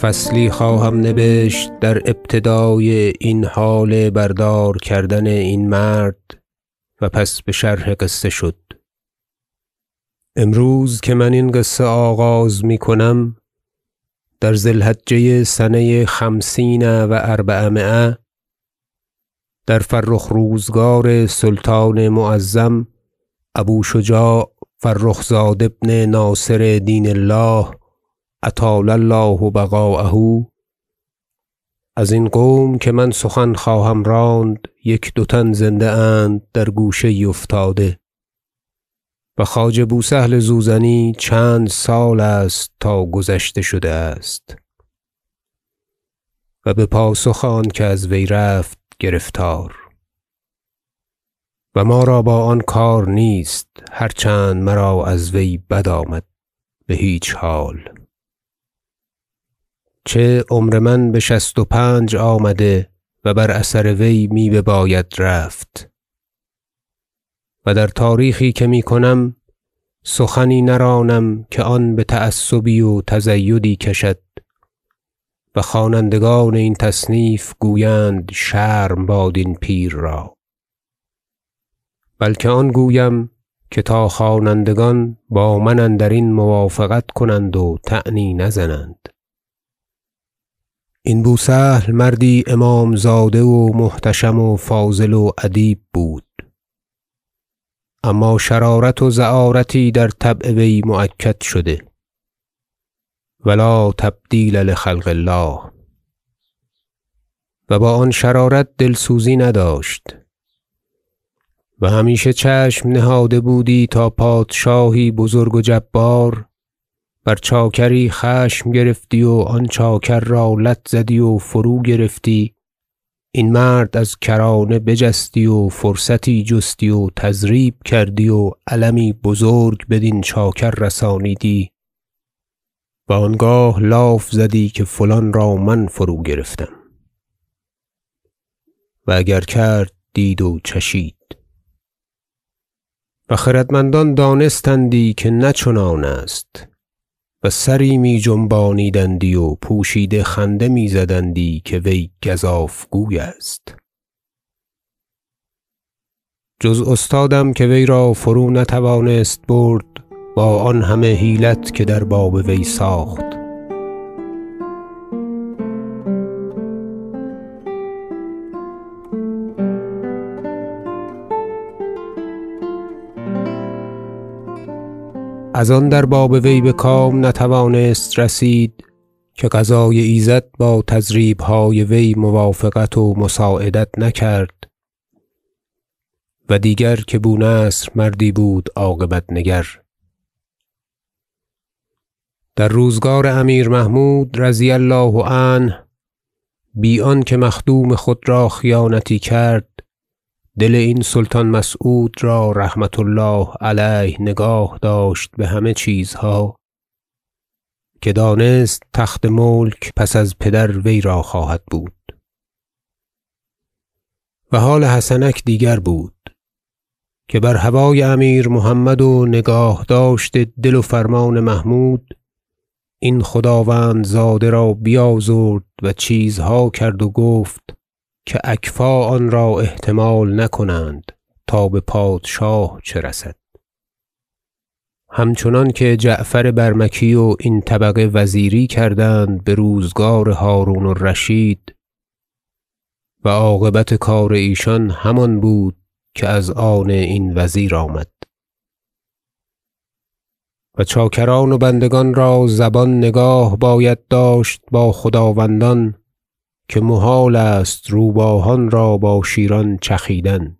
فصلی خواهم نبشت در ابتدای این حال بردار کردن این مرد و پس بشرح قصه شد. امروز که من این قصه آغاز می‌کنم در ذی الحجه سنه خمسین و اربعمایه در فرخ روزگار سلطان معظم ابو شجاع فرخ زاد ابن ناصر دین الله اطال الله بقاءه. ازین قوم که من سخن خواهم راند یک دو تن زنده اند در گوشه یی افتاده. و خواجه بو سهل زوزنی چند سال است تا گذشته شده است. و بپاسخ آنکه از وی رفت گرفتار. و ما را با آن کار نیست هر چند مرا از وی بد آمد بهیچ حال. چه عمر من بشصت و پنج آمده و بر اثر وی می بباید رفت. و در تاریخی که می‌کنم سخنی نرانم که آن بتعصبی و تزیدی کشد و خوانندگان این تصنیف گویند شرم باد این پیر را. بلکه آن گویم که تا خوانندگان با من اندرین موافقت کنند و طعنی نزنند. این بو سهل مردی امام زاده و محتشم و فاضل و ادیب بود. اما شرارت و زعارتی در طبع وی مؤکد شده. و لا تبدیل لخلق الله. و با آن شرارت دلسوزی نداشت. و همیشه چشم نهاده بودی تا پادشاهی بزرگ و جبار بر چاکری خشم گرفتی و آن چاکر را لت زدی و فروگرفتی این مرد از کرانه بجستی و فرصتی جستی و تضریب کردی و المی بزرگ بدین چاکر رسانیدی. و آنگاه لاف زدی که فلان را من فروگرفتم و اگر کرد دید و چشید. و خردمندان دانستندی که نه است. و سری می جنبانیدندی و پوشیده خنده میزدندی که وی گزاف گوی است. جز استادم که وی را فرو نتوانست برد با آن همه حیلت که در باب وی ساخت. از آن در باب وی بکام نتوانست رسید که قضای ایزد با تضریبهای وی موافقت و مساعدت نکرد و دیگر که بو نصر مردی بود عاقبت نگر. در روزگار امیر محمود رضی الله عنه بی آنکه مخدوم خود را خیانتی کرد دل این سلطان مسعود را رحمة الله علیه نگاه داشت بهمه چیزها که دانست تخت ملک پس از پدر وی را خواهد بود. و حال حسنک دیگر بود که بر هوای امیر محمد و نگاهداشت دل و فرمان محمود این خداوندزاده را بیازرد و چیزها کرد و گفت که اکفاء آن را احتمال نکنند تا بپادشاه چه رسد. همچنانکه جعفر برمکی و این طبقه وزیری کردند بروزگار هرون الرشید و عاقبت کار ایشان همان بود که از آن این وزیر آمد. و چاکران و بندگان را زبان نگاه باید داشت با خداوندان که محال است روباهان را با شیران چخیدن.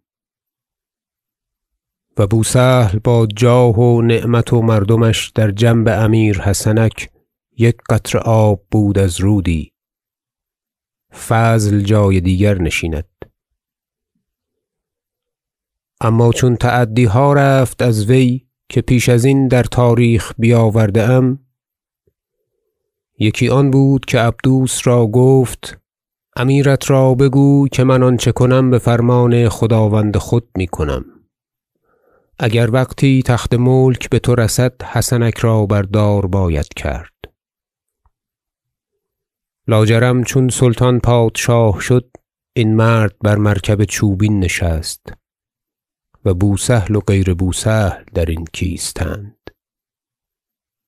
و بو سهل با جاه و نعمت و مردمش در جنب امیر حسنک یک قطره آب بود از رودی. فضل جای دیگر نشیند. اما چون تعدیها رفت از وی که پیش ازین در تاریخ بیاورده ام یکی آن بود که عبدوس را گفت امیرت را بگوی که من آنچه کنم بفرمان خداوند خود می‌کنم اگر وقتی تخت ملک بتو رسد حسنک را بر دار باید کرد. لاجرم چون سلطان پادشاه شد این مرد بر مرکب چوبین نشست و بو سهل و غیر بو سهل درین کیستند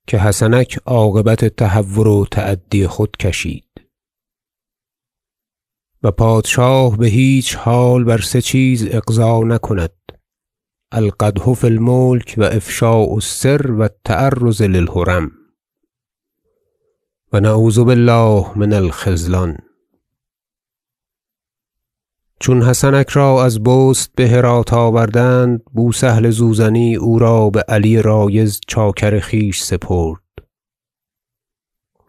که حسنک عاقبت تهور و تعدی خود کشید. و پادشاه بهیچ حال بر سه چیز اغضا نکند القدح فی الملک و افشاء السر و التعرض للحرم. و نعوذ بالله من الخذلان. چون حسنک را از بست بهرات آوردند بو سهل زوزنی او را بعلی رایض چاکر خویش سپرد.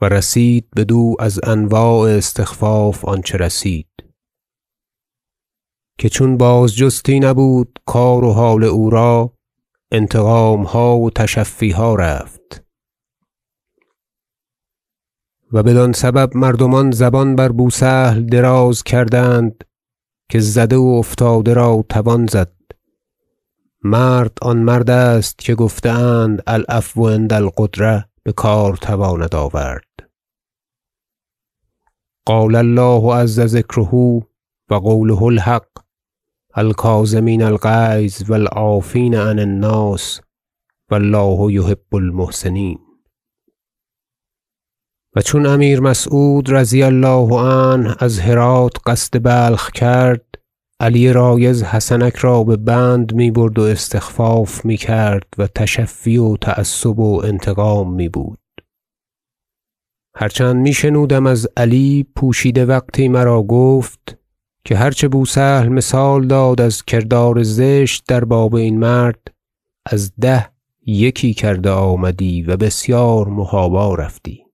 و رسید بدو از انواع استخفاف آنچه رسید. که چون بازجستی نبود کار و حال او را انتقامها و تشفیها رفت. و بدان سبب مردمان زبان بر بو سهل دراز کردند که زده و افتاده را توان زد. مرد آن مرد است که گفته اند العفو عند القدرة بکار تواند آورد. قال الله عز ذکره و قوله الحق الکاظمین الغیظ و العافین عن الناس و الله یحب المحسنین. و چون امیر مسعود رضی الله عنه از هرات قصد بلخ کرد علی رایض حسنک را ببند می برد و استخفاف می‌کرد و تشفی و تعصب و انتقام میبود. هر چند می شنودم از علی پوشیده وقتی مرا گفت که هر چه بو سهل مثال داد از کردار زشت در باب این مرد از ده یکی کرده آمدی و بسیار محابا رفتی.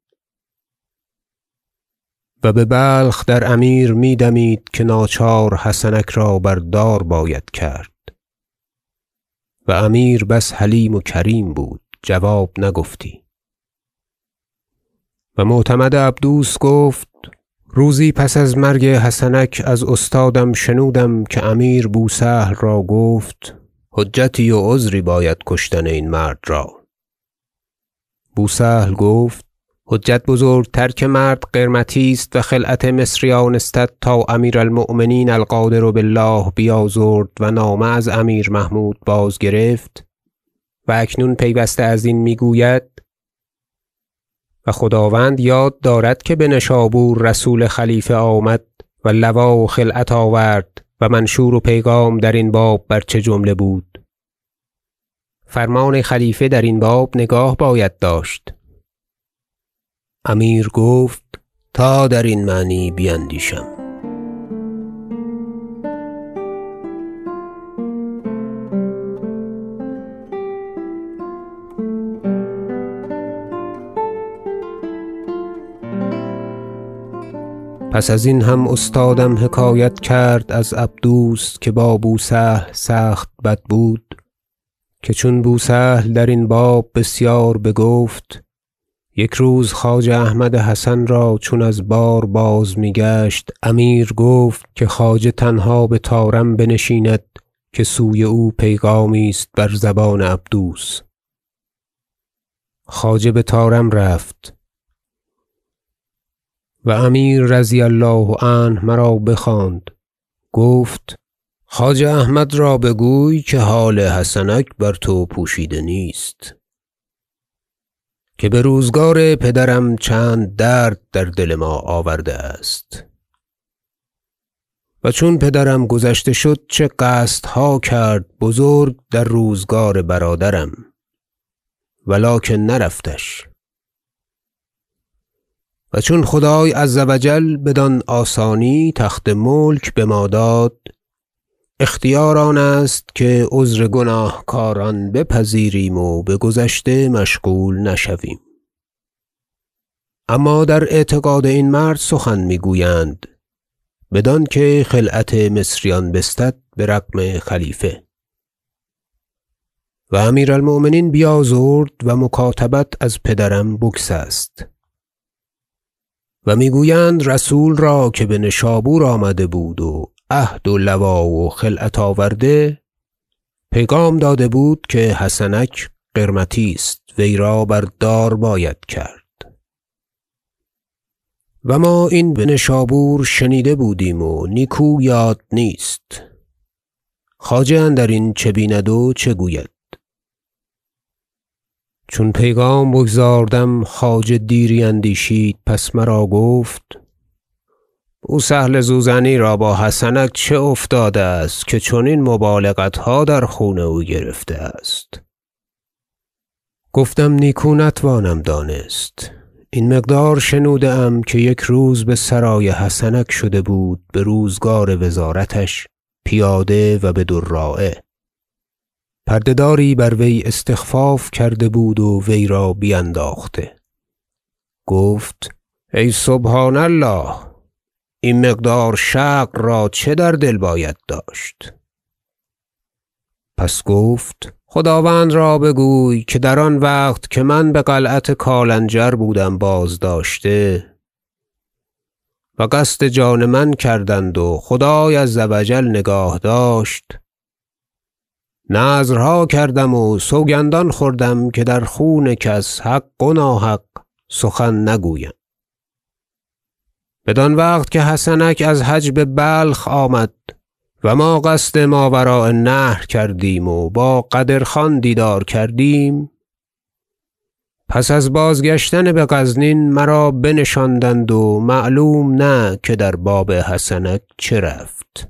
و ببلخ در امیر می دمید که ناچار حسنک را بر دار باید کرد. و امیر بس حلیم و کریم بود جواب نگفتی. و معتمد عبدوس گفت روزی پس از مرگ حسنک از استادم شنودم که امیر بو سهل را گفت حجتی و عذری باید کشتن این مرد را. بو سهل گفت حجت بزرگتر که مرد قرمطی است و خلعت مصریان استد تا امیر المؤمنین القادر بالله بیازرد و نامه از امیر محمود بازگرفت و اکنون پیوسته ازین می‌گوید و خداوند یاد دارد که بنشابور رسول خلیفه آمد و لوا و خلعت آورد و منشور و پیغام درین باب بر چه جمله بود. فرمان خلیفه درین باب نگاه باید داشت. امیر گفت تا درین معنی بیندیشم. پس ازین هم استادم حکایت کرد از عبدوس که با بو سهل سخت بد بود که چون بو سهل درین باب بسیار بگفت یک روز خواجه احمد حسن را چون از بار باز میگشت امیر گفت که خواجه تنها بطارم بنشیند که سوی او پیغامی است بر زبان عبدوس. خواجه بطارم رفت و امیر رضی الله عنه مرا بخواند. گفت خواجه احمد را بگوی که حال حسنک بر تو پوشیده نیست. که بروزگار پدرم چند درد در دل ما آورده است. و چون پدرم گذشته شد چه قصدها کرد بزرگ در روزگار برادرم ولکن نرفتش. و چون خدای عز و جل بدان آسانی تخت ملک بما داد اختیار آن است که عذر گناهکاران بپذیریم و بگذشته مشغول نشویم. اما در اعتقاد این مرد سخن می‌گویند بدانکه خلعت مصریان بستد برغم خلیفه. و امیر المؤمنین بیازرد و مکاتبت از پدرم بگسست و می‌گویند رسول را که بنشابور آمده بود و عهد و لوا و خلعت آورده پیغام داده بود که حسنک قرمطی است وی را بر دار باید کرد. و ما این بنشابور شنیده بودیم و نیکو یاد نیست. خواجه اندرین چه بیند و چه گوید؟ چون پیغام بگزاردم خواجه دیری اندیشید پس مرا گفت بوسهل زوزنی را با حسنک چه افتاده است که چنین مبالغتها در خون او گرفته است؟ گفتم نیکو نتوانم دانست. این مقدار شنوده ام که یک روز بسرای حسنک شده بود بروزگار وزارتش پیاده و بدراعه پرده داری بر وی استخفاف کرده بود و وی را بینداخته گفت ای سبحان الله! این مقدار شقر را چه در دل باید داشت؟ پس گفت خداوند را بگوی که در آن وقت که من بقلعت کالنجر بودم بازداشته و قصد جان من کردند و خدای عز و جل نگاه داشت نذرها کردم و سوگندان خوردم که در خون کس حق و ناحق سخن نگویم. بدان وقت که حسنک از حج ببلخ آمد و ما قصد ماوراء النهر کردیم و با قدر خان دیدار کردیم پس از بازگشتن بغزنین مرا بنشاندند و معلوم نه که در باب حسنک چه رفت.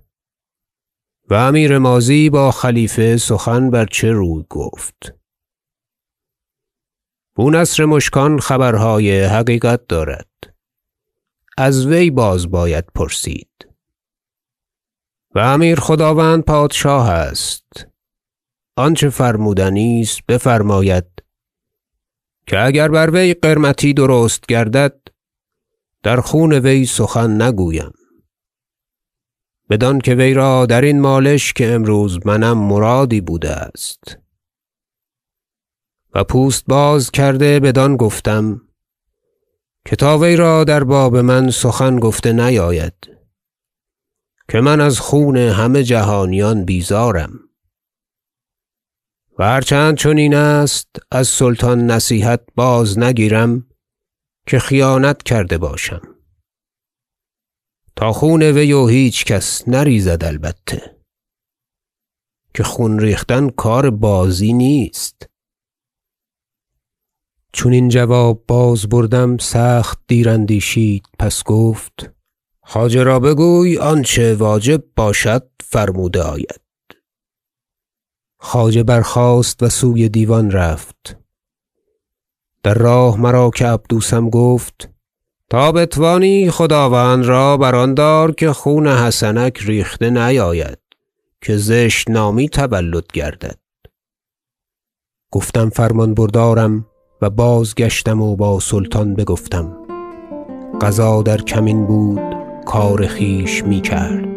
و امیر ماضی با خلیفه سخن بر چه روی گفت؟ بونصر مشکان خبرهای حقیقت دارد. از وی باز باید پرسید. و امیر خداوند پادشاه است. آنچه فرمودنی است بفرماید که اگر بر وی قرمطی درست گردد در خون وی سخن نگویم. بدان که وی را درین مالش که امروز منم مرادی بوده است. و پوست باز کرده بدان گفتم که تا وی را در باب من سخن گفته نیاید که من از خون همه جهانیان بیزارم. و هر چند چنین است از سلطان نصیحت باز نگیرم که خیانت کرده باشم. تا خون وی و هیچ کس نریزد البته که خون ریختن کار بازی نیست. چون این جواب باز بردم سخت دیر اندیشید پس گفت خواجه را بگوی آنچه واجب باشد فرموده آید. خواجه برخاست و سوی دیوان رفت. در راه مرا که عبدوسم گفت تا بتوانی خداوند را بر آن دار که خون حسنک ریخته نیاید که زشت نامی تولد گردد. گفتم فرمان بردارم و بازگشتم و با سلطان بگفتم. قضا در کمین بود کار خویش می‌کرد.